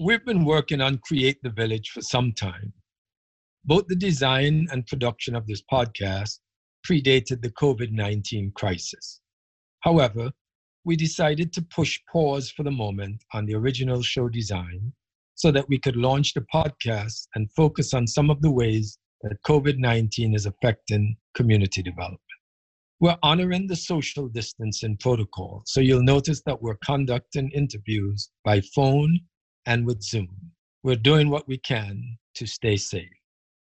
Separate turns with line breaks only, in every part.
We've been working on Create the Village for some time. Both the design and production of this podcast predated the COVID 19 crisis. However, we decided to push pause for the moment on the original show design so that we could launch the podcast and focus on some of the ways that COVID 19 is affecting community development. We're honoring the social distancing protocol, so you'll notice that we're conducting interviews by phone and with Zoom. We're doing what we can to stay safe.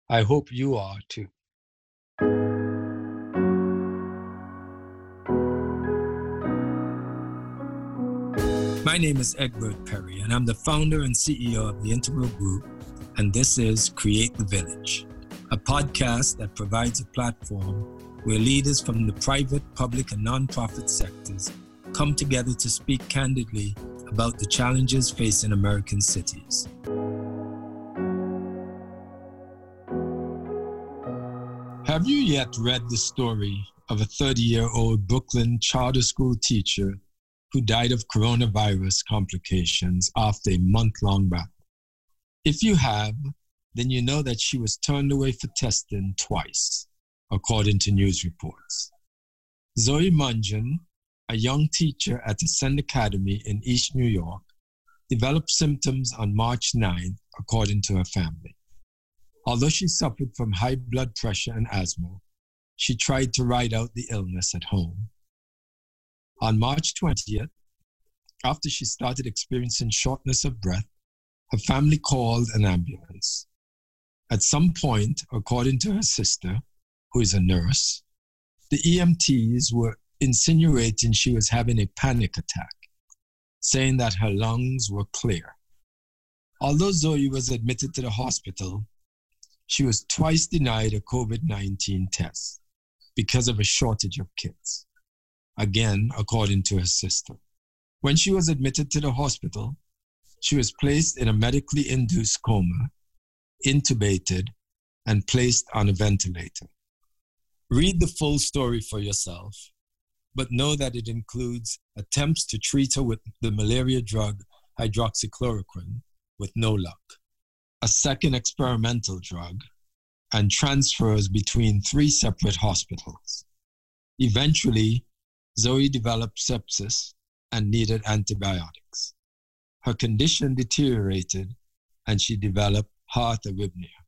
I hope you are too. My name is Egbert Perry, and I'm the founder and CEO of the Integral Group, and this is Create the Village, a podcast that provides a platform where leaders from the private, public, and nonprofit sectors come together to speak candidly about the challenges facing American cities. Have you yet read the story of a 30 year old Brooklyn charter school teacher who died of coronavirus complications after a month long battle? If you have, then you know that she was turned away for testing twice according to news reports. Zoe Mungin, a young teacher at Ascend Academy in East New York, developed symptoms on March 9th, according to her family. Although she suffered from high blood pressure and asthma, she tried to ride out the illness at home. On March 20th, after she started experiencing shortness of breath, her family called an ambulance. At some point, according to her sister, who is a nurse, the EMTs were insinuating she was having a panic attack, saying that her lungs were clear. Although Zoe was admitted to the hospital, she was twice denied a COVID 19 test because of a shortage of kits. Again, according to her sister. When she was admitted to the hospital, she was placed in a medically induced coma, intubated, and placed on a ventilator. Read the full story for yourself, but know that it includes attempts to treat her with the malaria drug hydroxychloroquine with no luck, a second experimental drug, and transfers between three separate hospitals. Eventually, Zoe developed sepsis and needed antibiotics. Her condition deteriorated and she developed heart arrhythmia.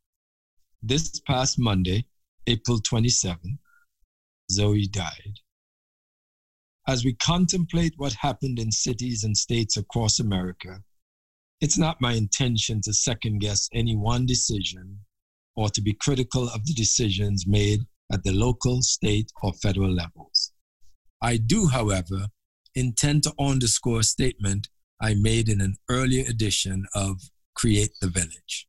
This past Monday, April 27, Zoe died. As we contemplate what happened in cities and states across America, it's not my intention to second guess any one decision or to be critical of the decisions made at the local, state, or federal levels. I do, however, intend to underscore a statement I made in an earlier edition of Create the Village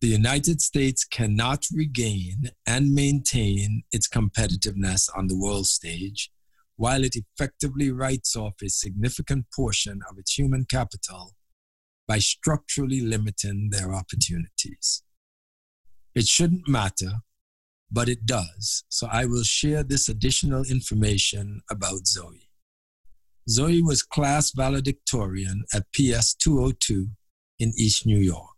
the United States cannot regain and maintain its competitiveness on the world stage while it effectively writes off a significant portion of its human capital by structurally limiting their opportunities. It shouldn't matter, but it does, so I will share this additional information about Zoe. Zoe was class valedictorian at PS 202 in East New York.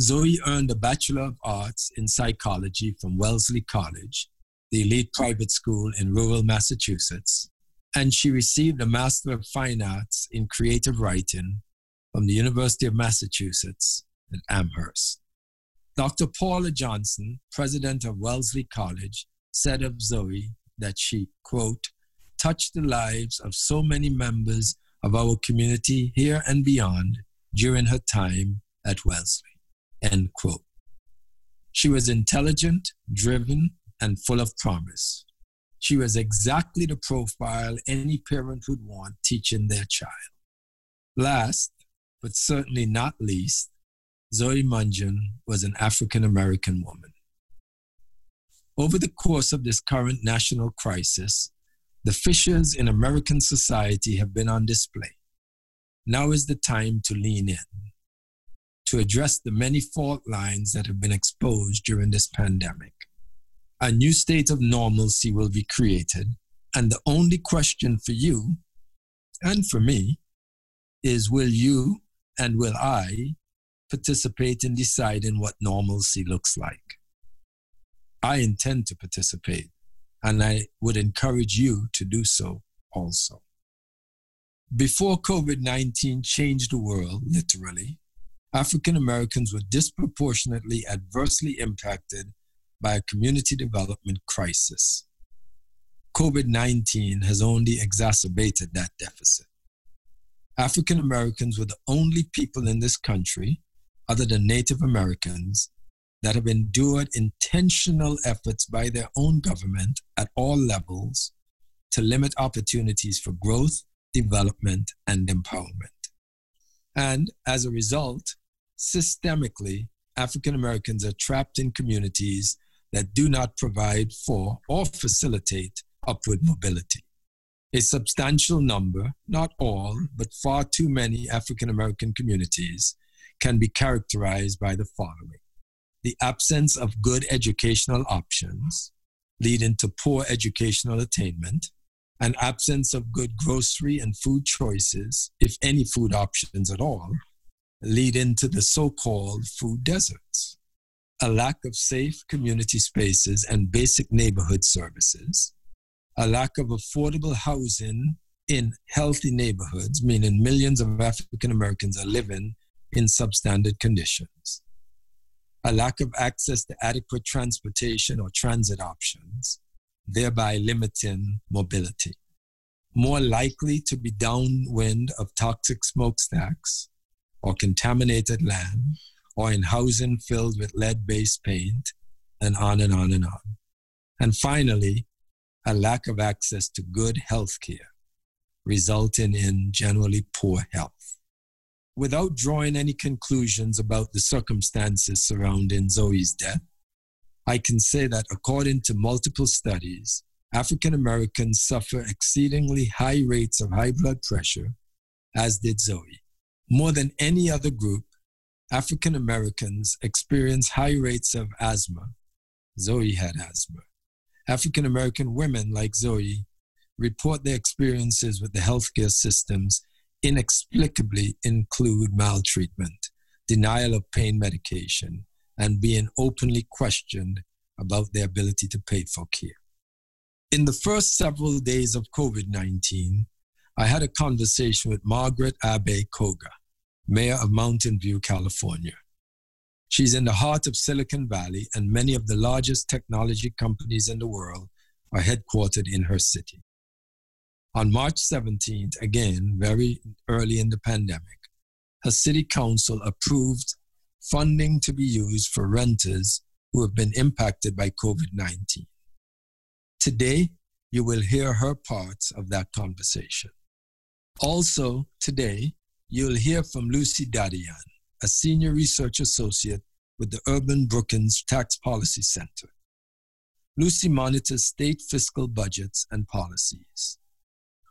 Zoe earned a Bachelor of Arts in Psychology from Wellesley College, the elite private school in rural Massachusetts, and she received a Master of Fine Arts in Creative Writing from the University of Massachusetts at Amherst. Dr. Paula Johnson, president of Wellesley College, said of Zoe that she, quote, touched the lives of so many members of our community here and beyond during her time at Wellesley. End quote. She was intelligent, driven, and full of promise. She was exactly the profile any parent would want teaching their child. Last, but certainly not least, Zoe Mungin was an African American woman. Over the course of this current national crisis, the fissures in American society have been on display. Now is the time to lean in to address the many fault lines that have been exposed during this pandemic. A new state of normalcy will be created, and the only question for you and for me is will you and will I participate in deciding what normalcy looks like. I intend to participate, and I would encourage you to do so also. Before COVID 19 changed the world, literally, African Americans were disproportionately adversely impacted by a community development crisis. COVID 19 has only exacerbated that deficit. African Americans were the only people in this country, other than Native Americans, that have endured intentional efforts by their own government at all levels to limit opportunities for growth, development, and empowerment. And as a result, systemically, African Americans are trapped in communities that do not provide for or facilitate upward mobility. A substantial number, not all, but far too many African American communities can be characterized by the following the absence of good educational options, leading to poor educational attainment, an absence of good grocery and food choices, if any food options at all, leading to the so called food deserts, a lack of safe community spaces and basic neighborhood services, a lack of affordable housing in healthy neighborhoods, meaning millions of African Americans are living in substandard conditions, a lack of access to adequate transportation or transit options, thereby limiting mobility. More likely to be downwind of toxic smokestacks or contaminated land or in housing filled with lead based paint, and on and on and on. And finally, a lack of access to good health care, resulting in generally poor health. Without drawing any conclusions about the circumstances surrounding Zoe's death, I can say that according to multiple studies, African Americans suffer exceedingly high rates of high blood pressure, as did Zoe. More than any other group, African Americans experience high rates of asthma. Zoe had asthma African American women like Zoe report their experiences with the healthcare systems inexplicably include maltreatment, denial of pain medication, and being openly questioned about their ability to pay for care. In the first several days of COVID 19, I had a conversation with Margaret Abe Koga, mayor of Mountain View, California. She's in the heart of Silicon Valley, and many of the largest technology companies in the world are headquartered in her city. On March 17th, again, very early in the pandemic, her city council approved funding to be used for renters who have been impacted by COVID 19. Today, you will hear her parts of that conversation. Also, today, you'll hear from Lucy Dadayan, a senior research associate with the Urban Brookings Tax Policy Center. Lucy monitors state fiscal budgets and policies.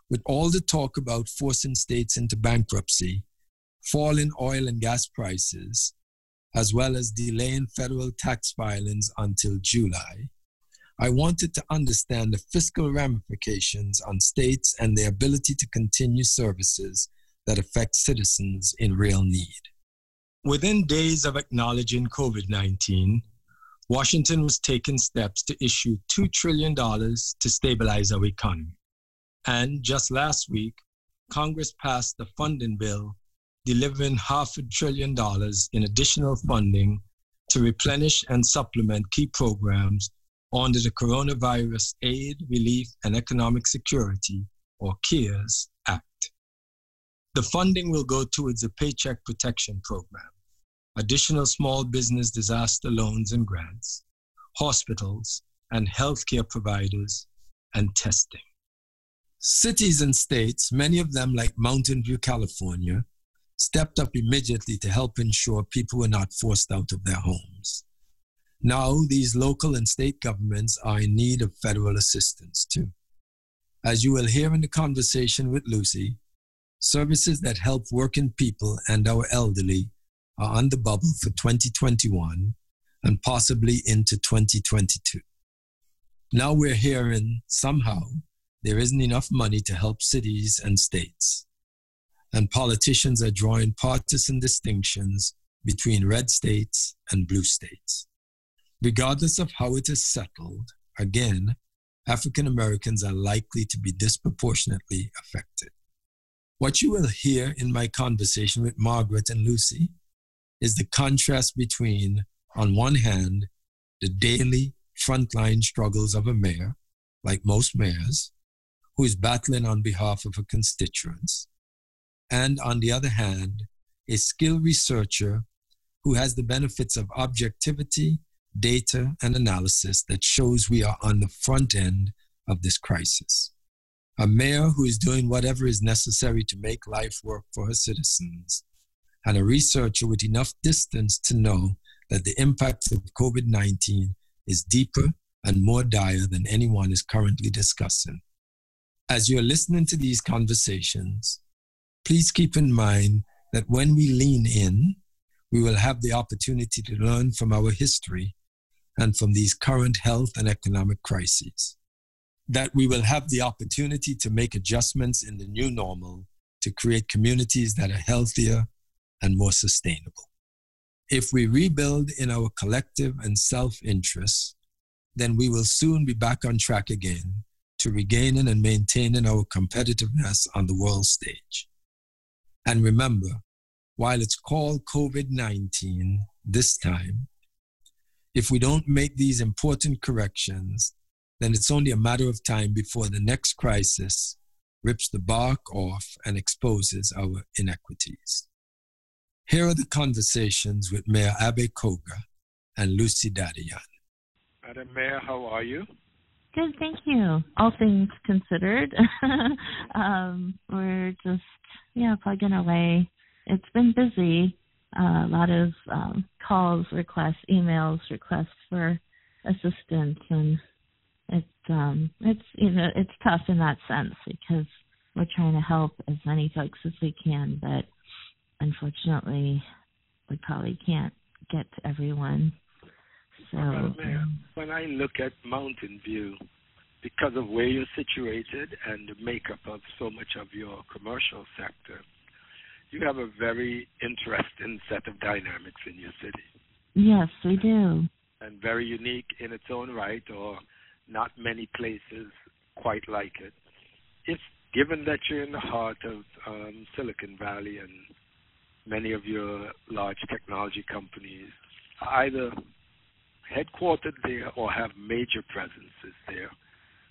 With all the talk about forcing states into bankruptcy, falling oil and gas prices, as well as delaying federal tax filings until July, I wanted to understand the fiscal ramifications on states and their ability to continue services that affect citizens in real need. Within days of acknowledging COVID 19, Washington was taking steps to issue $2 trillion to stabilize our economy. And just last week, Congress passed the funding bill delivering half a trillion dollars in additional funding to replenish and supplement key programs under the Coronavirus Aid, Relief, and Economic Security, or CARES. The funding will go towards the Paycheck Protection Program, additional small business disaster loans and grants, hospitals and healthcare providers, and testing. Cities and states, many of them like Mountain View, California, stepped up immediately to help ensure people were not forced out of their homes. Now, these local and state governments are in need of federal assistance too. As you will hear in the conversation with Lucy, services that help working people and our elderly are on the bubble for 2021 and possibly into 2022. Now we're hearing somehow there isn't enough money to help cities and states. And politicians are drawing partisan distinctions between red states and blue states. Regardless of how it is settled, again, African Americans are likely to be disproportionately affected. What you will hear in my conversation with Margaret and Lucy is the contrast between, on one hand, the daily frontline struggles of a mayor, like most mayors, who is battling on behalf of her constituents, and on the other hand, a skilled researcher who has the benefits of objectivity, data, and analysis that shows we are on the front end of this crisis. A mayor who is doing whatever is necessary to make life work for her citizens, and a researcher with enough distance to know that the impact of COVID 19 is deeper and more dire than anyone is currently discussing. As you're listening to these conversations, please keep in mind that when we lean in, we will have the opportunity to learn from our history and from these current health and economic crises. That we will have the opportunity to make adjustments in the new normal to create communities that are healthier and more sustainable. If we rebuild in our collective and self interest, then we will soon be back on track again to regaining and maintaining our competitiveness on the world stage. And remember, while it's called COVID 19 this time, if we don't make these important corrections, then it's only a matter of time before the next crisis rips the bark off and exposes our inequities. Here are the conversations with Mayor Abe Koga and Lucy Dadayan.
Madam Mayor, how are you?
Good, thank you. All things considered, um, we're just yeah plugging away. It's been busy. Uh, a lot of um, calls, requests, emails, requests for assistance, and it's um, it's you know it's tough in that sense because we're trying to help as many folks as we can, but unfortunately, we probably can't get to everyone. So,
well, um, when I look at Mountain View, because of where you're situated and the makeup of so much of your commercial sector, you have a very interesting set of dynamics in your city.
Yes, we do.
And very unique in its own right, or not many places quite like it. If given that you're in the heart of um, Silicon Valley and many of your large technology companies are either headquartered there or have major presences there.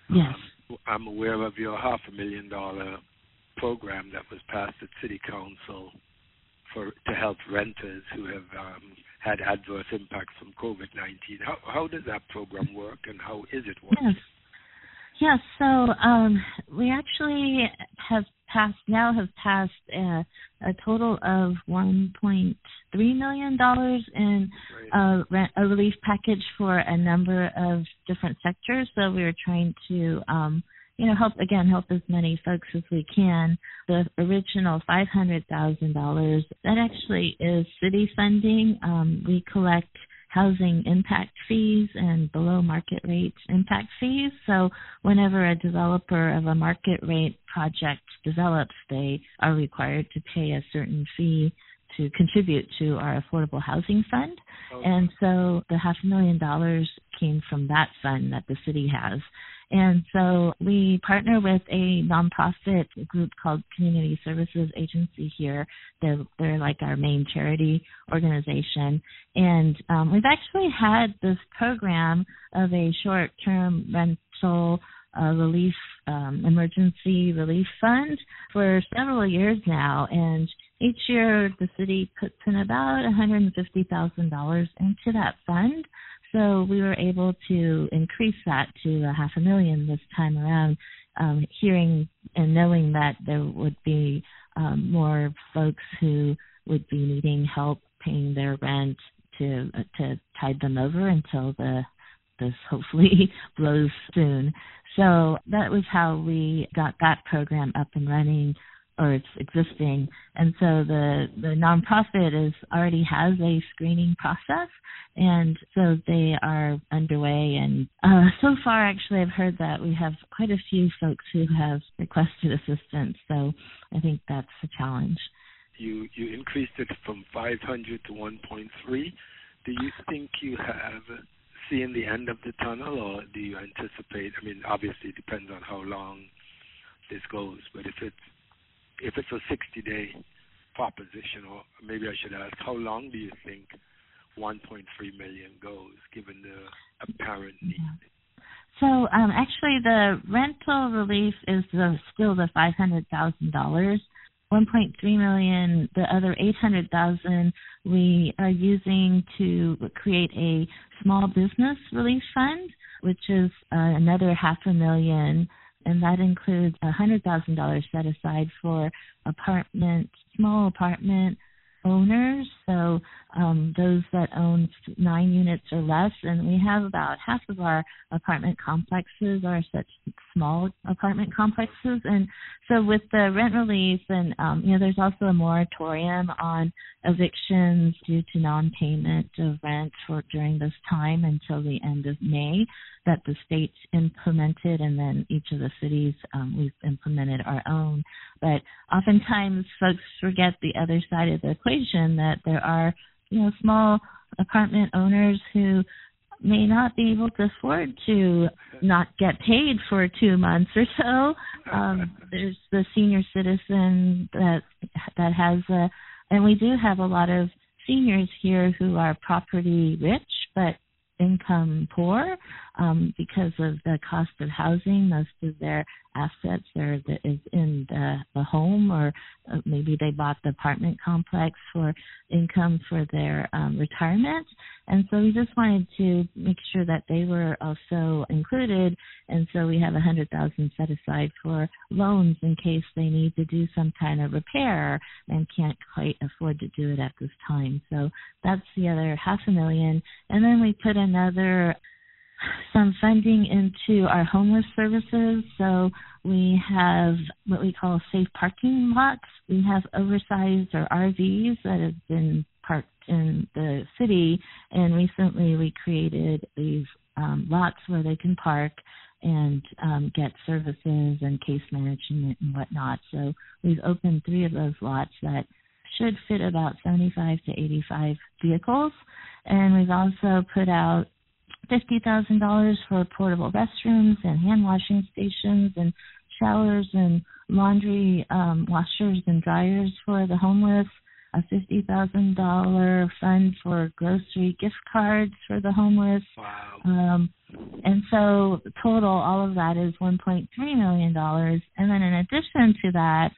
Yes.
Um, I'm aware of your half a million dollar program that was passed at City Council for to help renters who have um, had adverse impacts from COVID-19. How, how does that program work, and how is it working?
Yes. Yes. So um, we actually have passed now have passed a, a total of 1.3 million dollars in a, a, relief package for a number of different sectors. So we are trying to, um, you know, help again help as many folks as we can. The original five hundred thousand dollars that actually is city funding. Um, we collect housing impact fees and below market rate impact fees. So whenever a developer of a market rate project develops, they are required to pay a certain fee to contribute to our affordable housing fund. Okay. And so the half a million dollars came from that fund that the city has. And so we partner with a nonprofit group called Community Services Agency here. They're, they're like our main charity organization. And um, we've actually had this program of a short term rental uh, relief, um, emergency relief fund for several years now. And each year the city puts in about $150,000 into that fund. So we were able to increase that to a half a million this time around, um, hearing and knowing that there would be um, more folks who would be needing help paying their rent to uh, to tide them over until the this hopefully blows soon. So that was how we got that program up and running or it's existing. And so the the nonprofit is already has a screening process, and so they are underway. And uh, so far, actually, I've heard that we have quite a few folks who have requested assistance. So I think that's a challenge.
you you increased it from 500 to 1.3. Do you think you have seen the end of the tunnel, or do you anticipate? I mean, obviously, it depends on how long this goes. But if it's if it's a 60-day proposition, or maybe I should ask, how long do you think 1.3 million goes, given the apparent need?
So um, actually, the rental relief is the, still the five hundred thousand dollars. 1.3 million, the other 800,000 we are using to create a small business relief fund, which is uh, another half a million, and that includes $100,000 set aside for apartment, small apartment owners, so um, those that own nine units or less, and we have about half of our apartment complexes are such small apartment complexes, and so with the rent relief, and um, you know, there's also a moratorium on evictions due to non-payment of rent for during this time until the end of May that the states implemented, and then each of the cities um, we've implemented our own. But oftentimes, folks forget the other side of the equation that there are you know small apartment owners who may not be able to afford to not get paid for two months or so. Um, there's the senior citizen that that has a, and we do have a lot of seniors here who are property rich but income poor um, because of the cost of housing. Most of their assets are the, is in the, the home, or uh, maybe they bought the apartment complex for income for their um, retirement. And so we just wanted to make sure that they were also included. And so we have a hundred thousand set aside for loans in case they need to do some kind of repair and can't quite afford to do it at this time. So that's the other half a million. And then we put another some funding into our homeless services. So we have what we call safe parking lots. We have oversized or RVs that have been parked in the city, and recently we created these um, lots where they can park and um, get services and case management and whatnot. So we've opened three of those lots that should fit about 75 to 85 vehicles. And we've also put out $50,000 for portable restrooms and hand washing stations and showers and laundry um, washers and dryers for the homeless, a $50,000 fund for grocery gift cards for the homeless.
Wow.
Um, and so total, all of that is $1.3 million. And then in addition to that,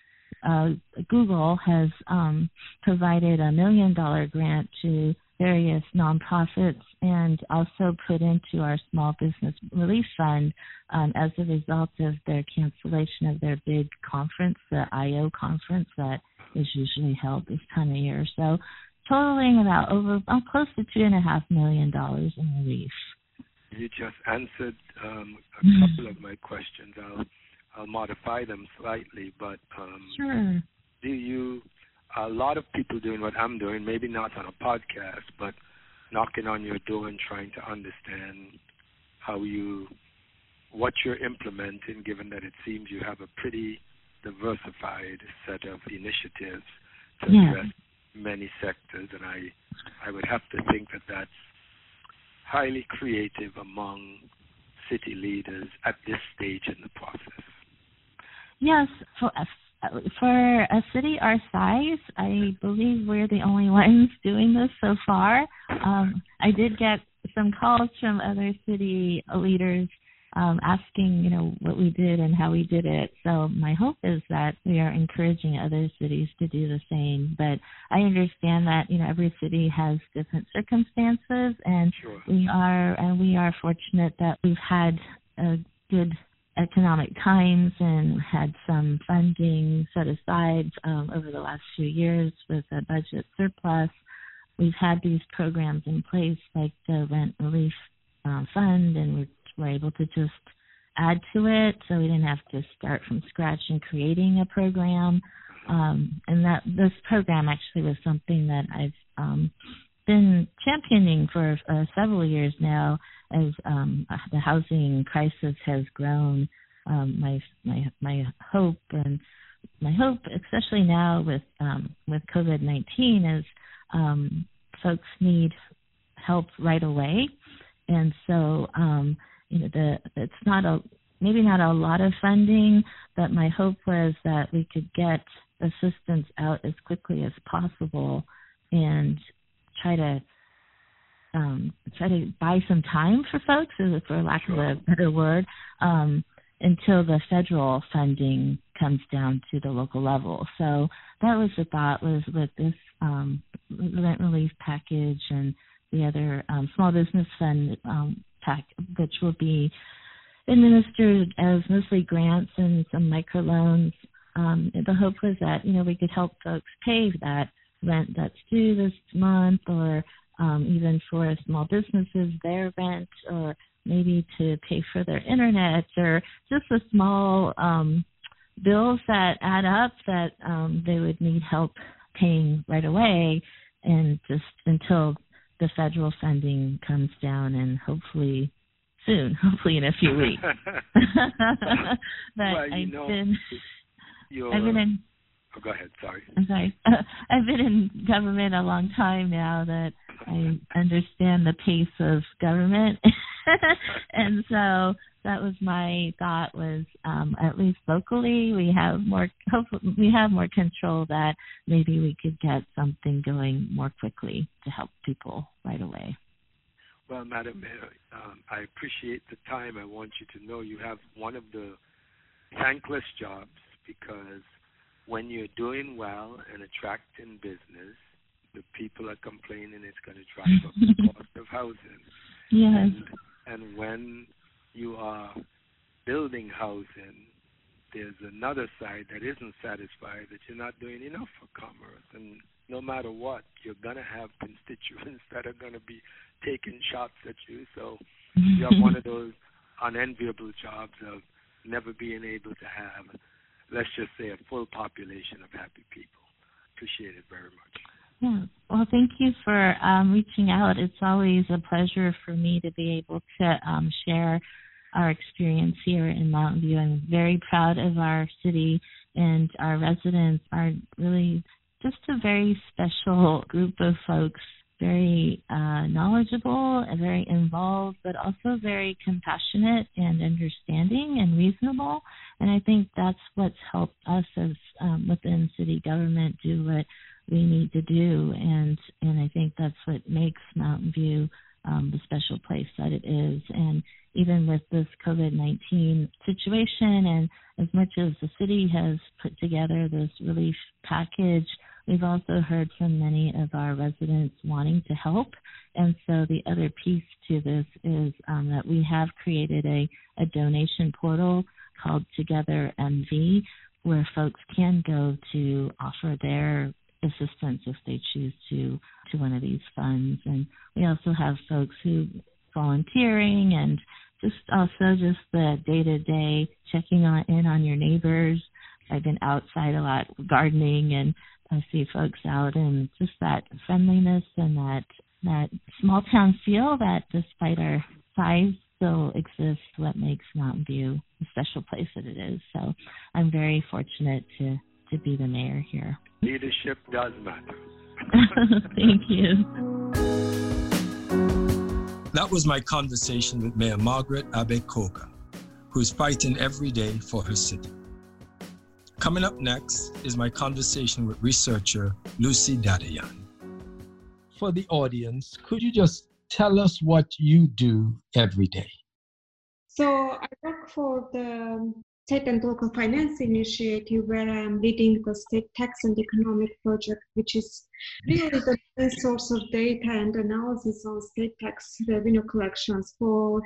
uh, Google has um, provided a million dollar grant to various nonprofits and also put into our small business relief fund um, as a result of their cancellation of their big conference, the IO conference that is usually held this time of year. So totaling about over uh, close to two and a half million dollars in relief.
You just answered um, a mm-hmm. couple of my questions. I'll I'll modify them slightly, but um,
sure.
Do you a lot of people doing what I'm doing, maybe not on a podcast, but knocking on your door and trying to understand how you what you're implementing, given that it seems you have a pretty diversified set of initiatives to
yeah.
address many sectors, and I I would have to think that that's highly creative among city leaders at this stage in the process.
Yes, for for a city our size, I believe we're the only ones doing this so far. Um, I did get some calls from other city leaders um, asking, you know, what we did and how we did it. So my hope is that we are encouraging other cities to do the same. But I understand that you know every city has different circumstances, and
sure.
we are and we are fortunate that we've had a good economic times and had some funding set aside um, over the last few years with a budget surplus. We've had these programs in place like the rent relief uh, fund, and we were able to just add to it, so we didn't have to start from scratch in creating a program. Um, and that this program actually was something that I've um, been championing for uh, several years now as um, the housing crisis has grown. Um, my my my hope and my hope, especially now with um, with COVID nineteen, is um, folks need help right away, and so um, you know the it's not a maybe not a lot of funding, but my hope was that we could get assistance out as quickly as possible and try to um, try to buy some time for folks, for lack of a better word, um, until the federal funding comes down to the local level. So that was the thought was with this um, rent relief package and the other um, small business fund um, pack, which will be administered as mostly grants and some microloans. Um, the hope was that you know we could help folks pay that rent that's due this month, or um, even for small businesses their rent, or maybe to pay for their internet, or just the small um, bills that add up that um, they would need help paying right away, and just until the federal funding comes down and hopefully soon, hopefully in a few weeks. but
well,
I've
know,
been I've been in
Oh, go ahead. Sorry.
I'm sorry. I've been in government a long time now that I understand the pace of government, and so that was my thought. Was um, at least locally we have more. Hopefully, we have more control that maybe we could get something going more quickly to help people right away.
Well, Madam Mayor, um, I appreciate the time. I want you to know you have one of the thankless jobs because when you're doing well and attracting business, the people are complaining it's going to drive up the cost of housing.
Yes.
And, and when you are building housing, there's another side that isn't satisfied that you're not doing enough for commerce. And no matter what, you're going to have constituents that are going to be taking shots at you. So you have one of those unenviable jobs of never being able to have let's just say, a full population of happy people. Appreciate it very much.
Yeah. Well, thank you for um, reaching out. It's always a pleasure for me to be able to um, share our experience here in Mountain View. I'm very proud of our city, and our residents are really just a very special group of folks very uh, knowledgeable and very involved, but also very compassionate and understanding and reasonable. And I think that's what's helped us as um, within city government do what we need to do. And and I think that's what makes Mountain View um, the special place that it is. And even with this COVID 19 situation, and as much as the city has put together this relief package We've also heard from many of our residents wanting to help. And so the other piece to this is um, that we have created a, a donation portal called Together MV where folks can go to offer their assistance if they choose to to one of these funds. And we also have folks who volunteering and just also just the day to day checking on in on your neighbors. I've been outside a lot gardening and I see folks out and just that friendliness and that that small town feel that despite our size still exists what makes Mountain View a special place that it is. So I'm very fortunate to to be the mayor here.
Leadership does matter.
Thank you.
That was my conversation with Mayor Margaret Abe Koga, who is fighting every day for her city. Coming up next is my conversation with researcher Lucy Dadayan. For the audience, could you just tell us what you do every day?
So, I work for the State and Local Finance Initiative, where I'm leading the State Tax and Economic Project, which is really the main source of data and analysis on state tax revenue collections for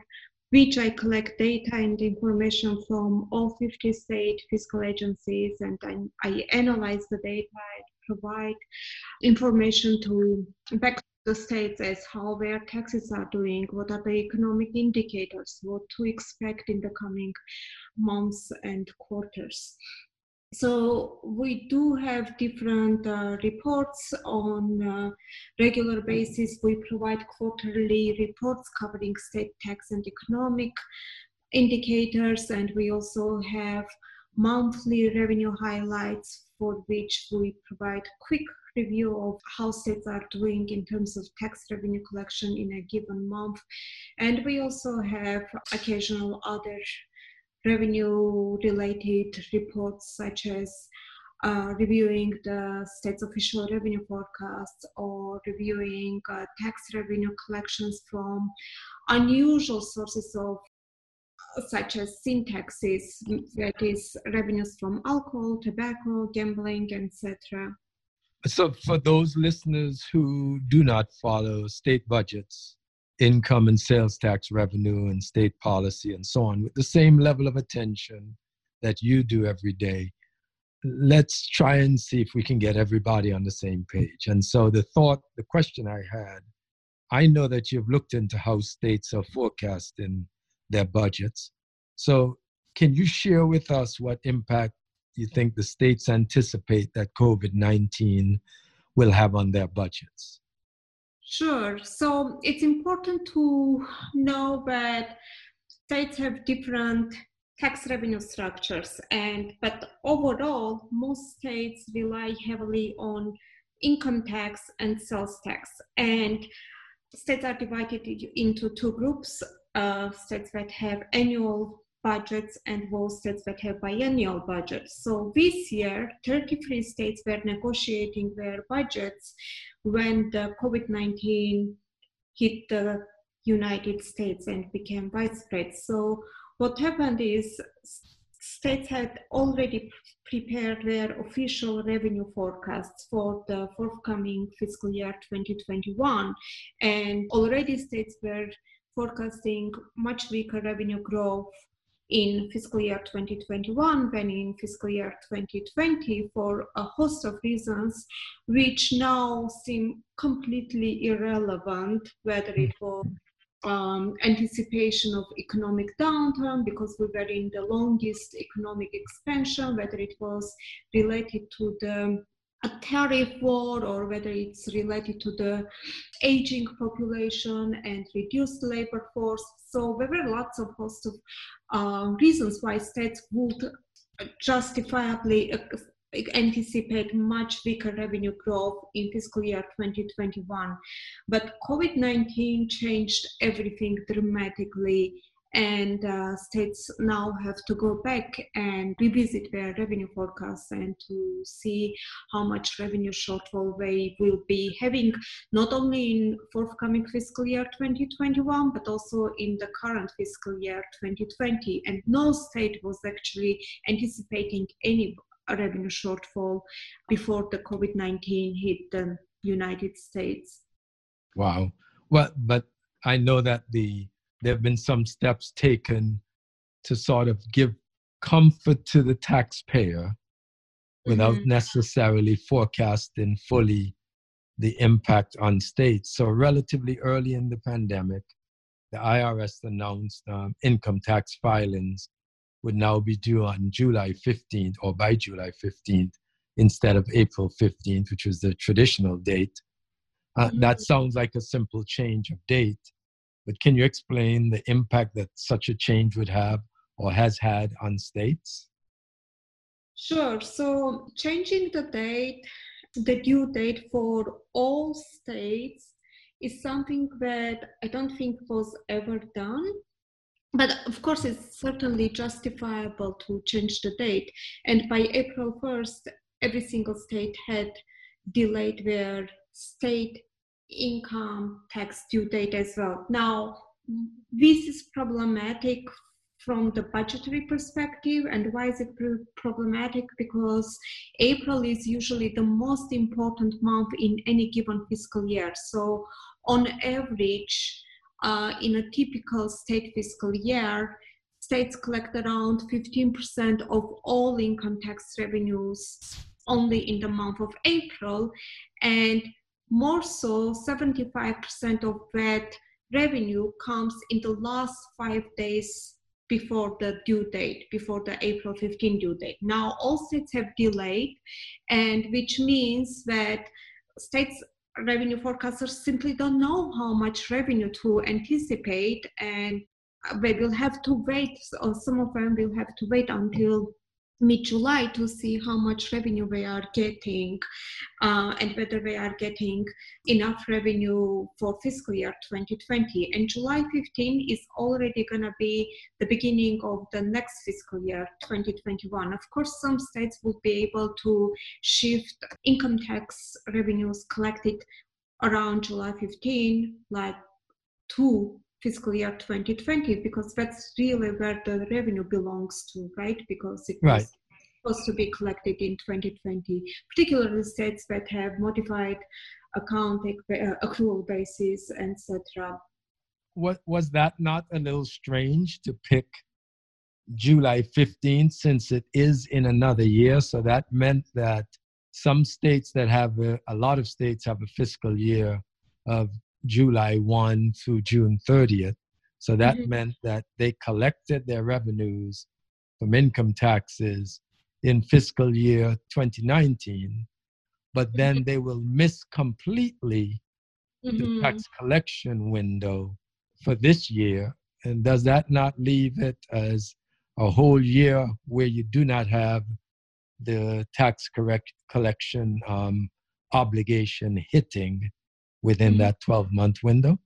which I collect data and information from all 50 state fiscal agencies and I, I analyze the data and provide information to back the states as how their taxes are doing, what are the economic indicators, what to expect in the coming months and quarters. So we do have different uh, reports on a regular basis. We provide quarterly reports covering state tax and economic indicators, and we also have monthly revenue highlights for which we provide quick review of how states are doing in terms of tax revenue collection in a given month. And we also have occasional other revenue related reports such as uh, reviewing the state's official revenue forecasts or reviewing uh, tax revenue collections from unusual sources of such as sin taxes, that is revenues from alcohol, tobacco, gambling, etc.
So, for those listeners who do not follow state budgets, income and sales tax revenue and state policy and so on with the same level of attention that you do every day, let's try and see if we can get everybody on the same page. And so, the thought, the question I had, I know that you've looked into how states are forecasting their budgets. So, can you share with us what impact you think the states anticipate that COVID 19 will have on their budgets?
Sure. So it's important to know that states have different tax revenue structures and but overall most states rely heavily on income tax and sales tax and states are divided into two groups uh, states that have annual budgets and those states that have biennial budgets. So this year, 33 states were negotiating their budgets when the COVID-19 hit the United States and became widespread. So what happened is states had already prepared their official revenue forecasts for the forthcoming fiscal year 2021 and already states were forecasting much weaker revenue growth in fiscal year 2021 than in fiscal year 2020 for a host of reasons, which now seem completely irrelevant, whether it was um, anticipation of economic downturn because we were in the longest economic expansion, whether it was related to the a tariff war or whether it's related to the aging population and reduced labor force. So there were lots of host of uh, reasons why states would justifiably uh, anticipate much weaker revenue growth in fiscal year 2021. But COVID-19 changed everything dramatically and uh, states now have to go back and revisit their revenue forecasts and to see how much revenue shortfall they will be having not only in forthcoming fiscal year 2021 but also in the current fiscal year 2020 and no state was actually anticipating any revenue shortfall before the covid-19 hit the united states.
Wow. Well but i know that the there have been some steps taken to sort of give comfort to the taxpayer without mm-hmm. necessarily forecasting fully the impact on states. So, relatively early in the pandemic, the IRS announced um, income tax filings would now be due on July 15th or by July 15th instead of April 15th, which was the traditional date. Uh, mm-hmm. That sounds like a simple change of date, but can you explain the impact that such a change would have or has had on states?
Sure. So changing the date, the due date for all states is something that I don't think was ever done. But of course, it's certainly justifiable to change the date. And by April 1st, every single state had delayed their state income tax due date as well. Now, this is problematic from the budgetary perspective and why is it problematic because april is usually the most important month in any given fiscal year so on average uh, in a typical state fiscal year states collect around 15% of all income tax revenues only in the month of april and more so, 75% of that revenue comes in the last five days before the due date, before the April 15 due date. Now, all states have delayed, and which means that states revenue forecasters simply don't know how much revenue to anticipate, and they will have to wait, or some of them will have to wait until mid-July to see how much revenue we are getting uh, and whether we are getting enough revenue for fiscal year 2020. And July 15 is already going to be the beginning of the next fiscal year 2021. Of course, some states will be able to shift income tax revenues collected around July 15, like to fiscal year 2020 because that's really where the revenue belongs to right? Because it right. was supposed to be collected in 2020 particularly states that have modified accounting uh, accrual basis etc
what was that not a little strange to pick july 15th since it is in another year? So that meant that some states that have a, a lot of states have a fiscal year of July 1 through June 30th. So that mm-hmm. meant that they collected their revenues from income taxes in fiscal year 2019, but then mm-hmm. they will miss completely mm-hmm. the tax collection window for this year. And does that not leave it as a whole year where you do not have the tax correct collection um, obligation hitting within mm-hmm. that 12 month window?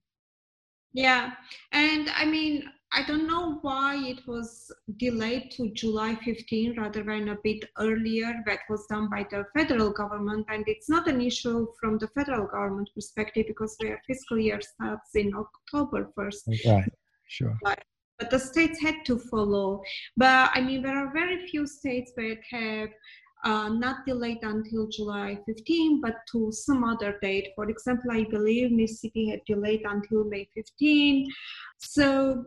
Yeah. And I mean, I don't know why it was delayed to July 15 rather than a bit earlier. That was done by the federal government, and it's not an issue from the federal government perspective because their fiscal year starts in October 1st.
Right, sure.
But, but the states had to follow. But I mean, there are very few states that have uh, not delayed until July 15, but to some other date. For example, I believe Mississippi had delayed until May 15. So,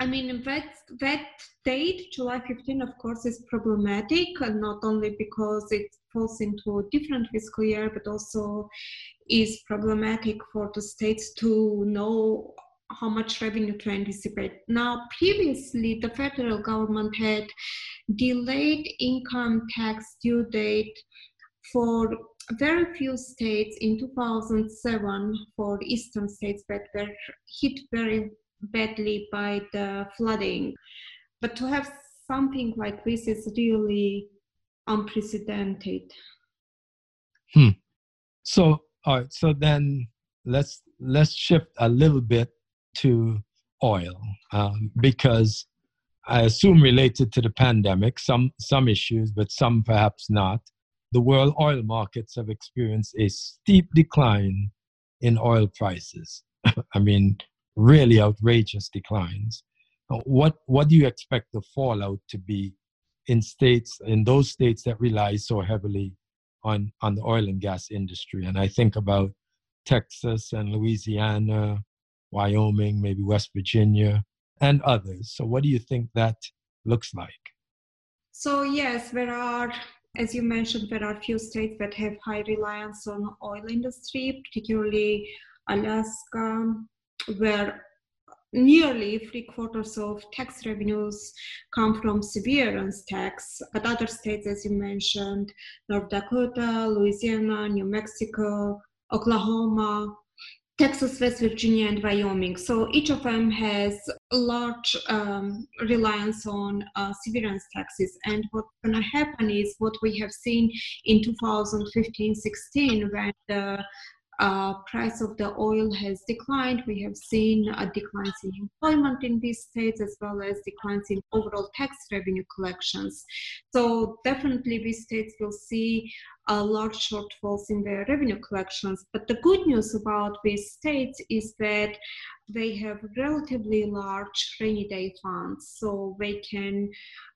I mean, that, that date, July 15, of course, is problematic, not only because it falls into a different fiscal year, but also is problematic for the states to know how much revenue to anticipate. Now, previously, the federal government had delayed income tax due date for very few states in 2007 for eastern states that were hit very badly by the flooding. But to have something like this is really unprecedented.
Hmm. So, all right. So then let's let's shift a little bit to oil um, because I assume related to the pandemic, some, some issues, but some perhaps not. The world oil markets have experienced a steep decline in oil prices. I mean, really outrageous declines. What, what do you expect the fallout to be in states, in those states that rely so heavily on, on the oil and gas industry? And I think about Texas and Louisiana, Wyoming, maybe West Virginia, and others. So, what do you think that looks like?
So, yes, there are, as you mentioned, there are a few states that have high reliance on oil industry, particularly Alaska, where nearly three quarters of tax revenues come from severance tax, but other states, as you mentioned, North Dakota, Louisiana, New Mexico, Oklahoma, Texas, West Virginia, and Wyoming. So each of them has a large um, reliance on uh, severance taxes. And what's going to happen is what we have seen in 2015-16 when the uh, price of the oil has declined. We have seen a decline in employment in these states as well as declines in overall tax revenue collections. So definitely these states will see large shortfalls in their revenue collections. But the good news about these states is that they have relatively large rainy day funds, so they can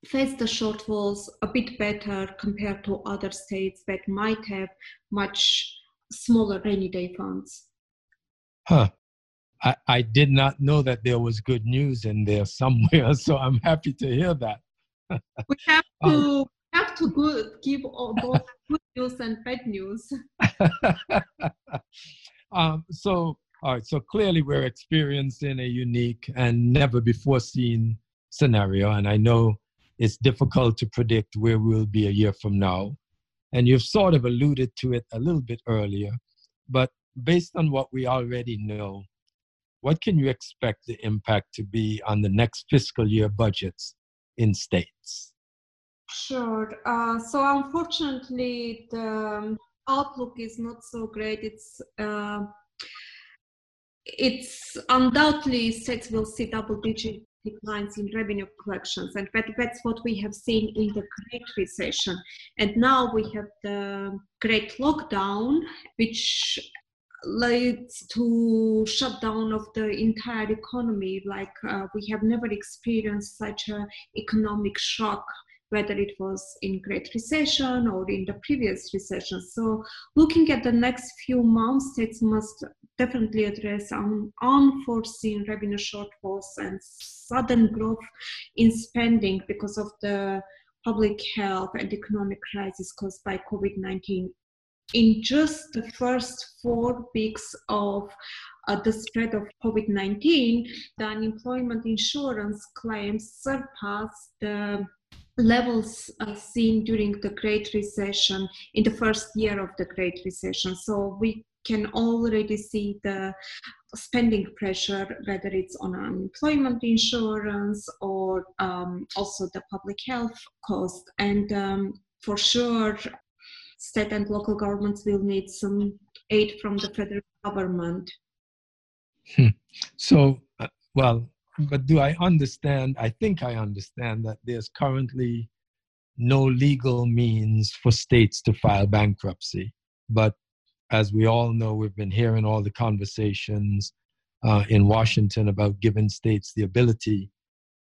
face the shortfalls a bit better compared to other states that might have much smaller rainy day funds.
Huh. I, I did not know that there was good news in there somewhere, so I'm happy to hear that.
we have to um, have to good, give all both good news and bad news.
um, so, all right. So clearly, we're experiencing a unique and never before seen scenario, and I know it's difficult to predict where we'll be a year from now. And you've sort of alluded to it a little bit earlier, but based on what we already know, what can you expect the impact to be on the next fiscal year budgets in states?
Sure. Uh, so unfortunately, the outlook is not so great. It's uh, it's undoubtedly states will see double-digit declines in revenue collections, and that, that's what we have seen in the Great Recession. And now we have the Great Lockdown, which leads to shutdown of the entire economy. Like uh, we have never experienced such a economic shock whether it was in Great Recession or in the previous recession. So, looking at the next few months, states must definitely address un- unforeseen revenue shortfalls and sudden growth in spending because of the public health and economic crisis caused by COVID 19. In just the first four weeks of uh, the spread of COVID 19, the unemployment insurance claims surpassed the levels uh, seen during the Great Recession in the first year of the Great Recession. So we can already see the spending pressure, whether it's on unemployment insurance or um, also the public health cost. And um, for sure, state and local governments will need some aid from the federal government.
Hmm. So, uh, well, but do I understand? I think I understand that there's currently no legal means for states to file bankruptcy. But as we all know, we've been hearing all the conversations uh, in Washington about giving states the ability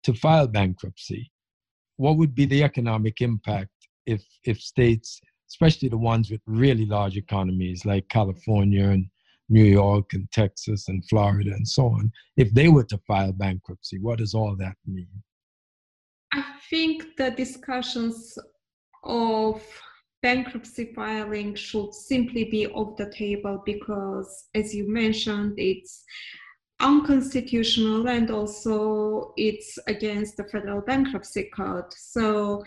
to file bankruptcy. What would be the economic impact if, if states, especially the ones with really large economies like California and New York and Texas and Florida and so on, if they were to file bankruptcy, what does all that mean?
I think the discussions of bankruptcy filing should simply be off the table because, as you mentioned, it's unconstitutional and also it's against the federal bankruptcy code. So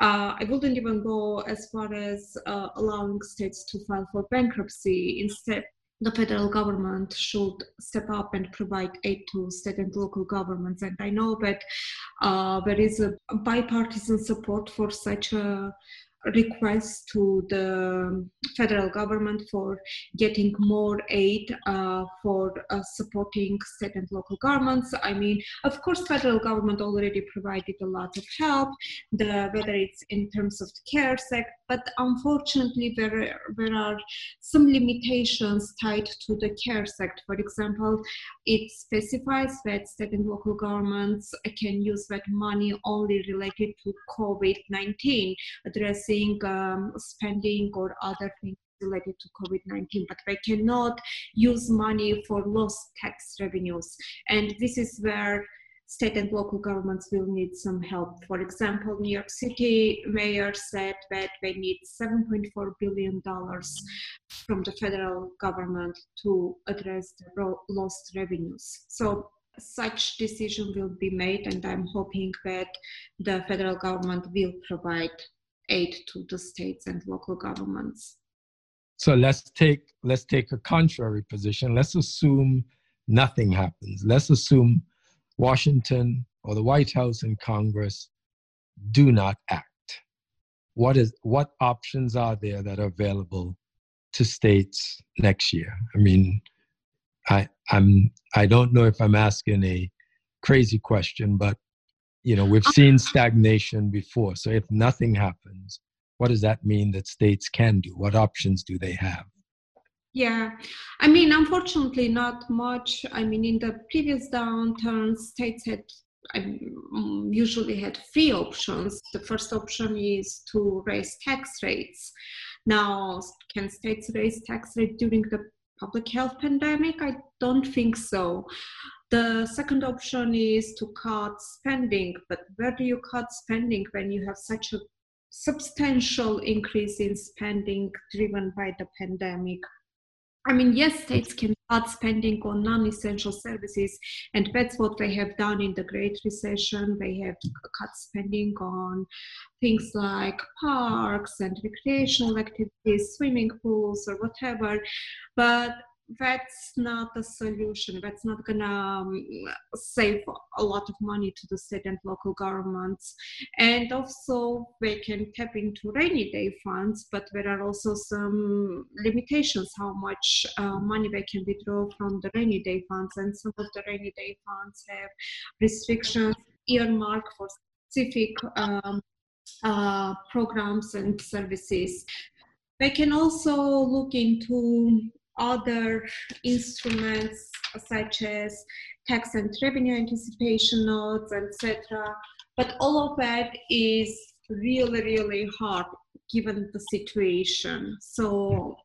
uh, I wouldn't even go as far as uh, allowing states to file for bankruptcy. Instead, the federal government should step up and provide aid to state and local governments. And I know that uh, there is a bipartisan support for such a request to the federal government for getting more aid uh, for uh, supporting state and local governments. I mean, of course, federal government already provided a lot of help, the, whether it's in terms of the CARES Act, but unfortunately, there, there are some limitations tied to the CARES Act. For example, it specifies that state and local governments can use that money only related to COVID-19, addressing um, spending or other things related to COVID 19, but they cannot use money for lost tax revenues. And this is where state and local governments will need some help. For example, New York City mayor said that they need $7.4 billion from the federal government to address the lost revenues. So such decision will be made and i'm hoping that the federal government will provide aid to the states and local governments.
So let's take let's take a contrary position. Let's assume nothing happens. Let's assume Washington or the White House and Congress do not act. What is what options are there that are available to states next year? I mean, I I'm I don't know if I'm asking a crazy question, but you know we've seen stagnation before so if nothing happens what does that mean that states can do? What options do they have?
Yeah i mean unfortunately not much. I mean in the previous downturn states had um, usually had three options. The first option is to raise tax rates. Now can states raise tax rate during the public health pandemic? I don't think so the second option is to cut spending, but where do you cut spending when you have such a substantial increase in spending driven by the pandemic? I mean, yes, states can cut spending on non essential services, and that's what they have done in the Great Recession. They have cut spending on things like parks and recreational activities, swimming pools, or whatever. But that's not a solution. That's not gonna um, save a lot of money to the state and local governments. And also, they can tap into rainy day funds, but there are also some limitations how much uh, money they can withdraw from the rainy day funds. And some of the rainy day funds have restrictions earmarked for specific um, uh, programs and services. They can also look into other instruments such as tax and revenue anticipation notes, etc. But all of that is really, really hard given the situation. So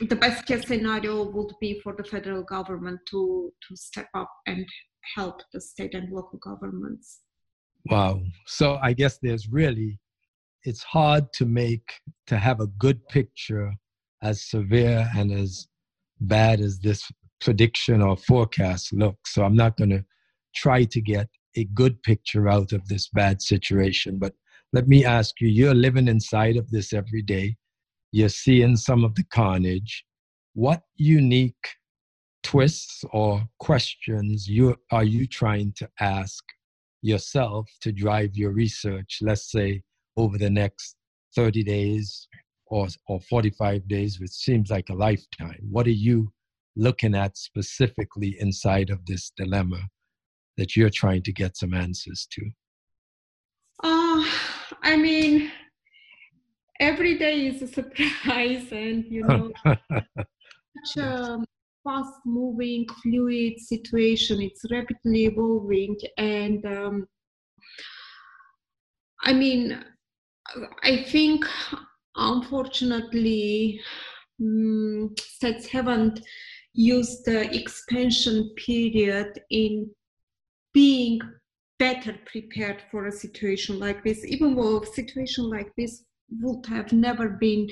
the best case scenario would be for the federal government to, to step up and help the state and local governments.
Wow. So I guess there's really, it's hard to make, to have a good picture as severe and as bad as this prediction or forecast looks. So I'm not going to try to get a good picture out of this bad situation. But let me ask you you're living inside of this every day, you're seeing some of the carnage. What unique twists or questions you are you trying to ask yourself to drive your research let's say over the next 30 days or, or 45 days, which seems like a lifetime. What are you looking at specifically inside of this dilemma that you're trying to get some answers to?
Uh, I mean, every day is a surprise, and you know, such a fast moving, fluid situation. It's rapidly evolving, and um, I mean, I think unfortunately, um, states haven't used the expansion period in being better prepared for a situation like this, even though a situation like this would have never been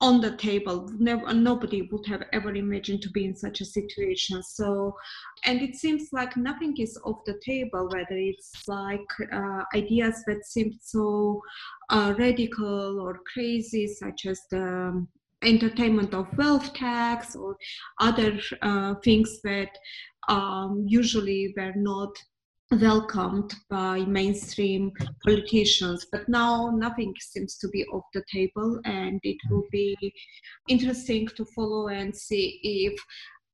on the table. Never, nobody would have ever imagined to be in such a situation. So, and it seems like nothing is off the table, whether it's like uh, ideas that seem so uh, radical or crazy, such as the entertainment of wealth tax or other uh, things that um, usually were not welcomed by mainstream politicians. But now nothing seems to be off the table, and it will be interesting to follow and see if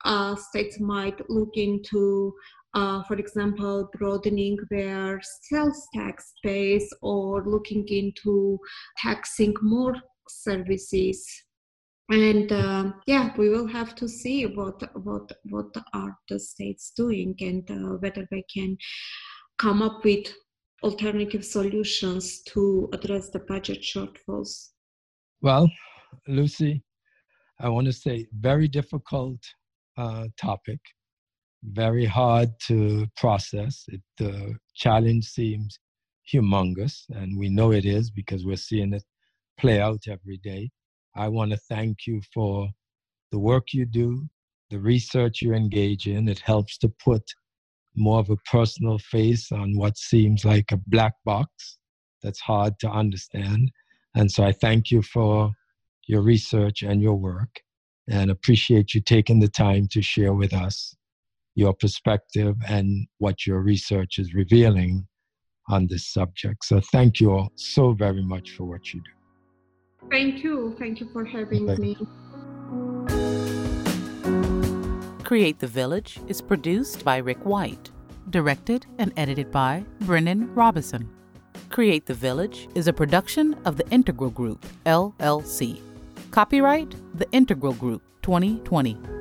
uh, states might look into. Uh, for example, broadening their sales tax base or looking into taxing more services and uh, yeah we will have to see what what what are the states doing and uh, whether they can come up with alternative solutions to address the budget shortfalls.
Well lucy i want to say very difficult uh, topic very hard to process. It the challenge seems humongous and we know it is because we're seeing it play out every day I want to thank you for the work you do, the research you engage in. It helps to put more of a personal face on what seems like a black box that's hard to understand. And so I thank you for your research and your work and appreciate you taking the time to share with us your perspective and what your research is revealing on this subject. So thank you all so very much for what you do.
Thank you. Thank you for having me.
Create the Village is produced by Rick White, directed and edited by Brennan Robison. Create the Village is a production of the Integral Group, LLC. Copyright The Integral Group 2020.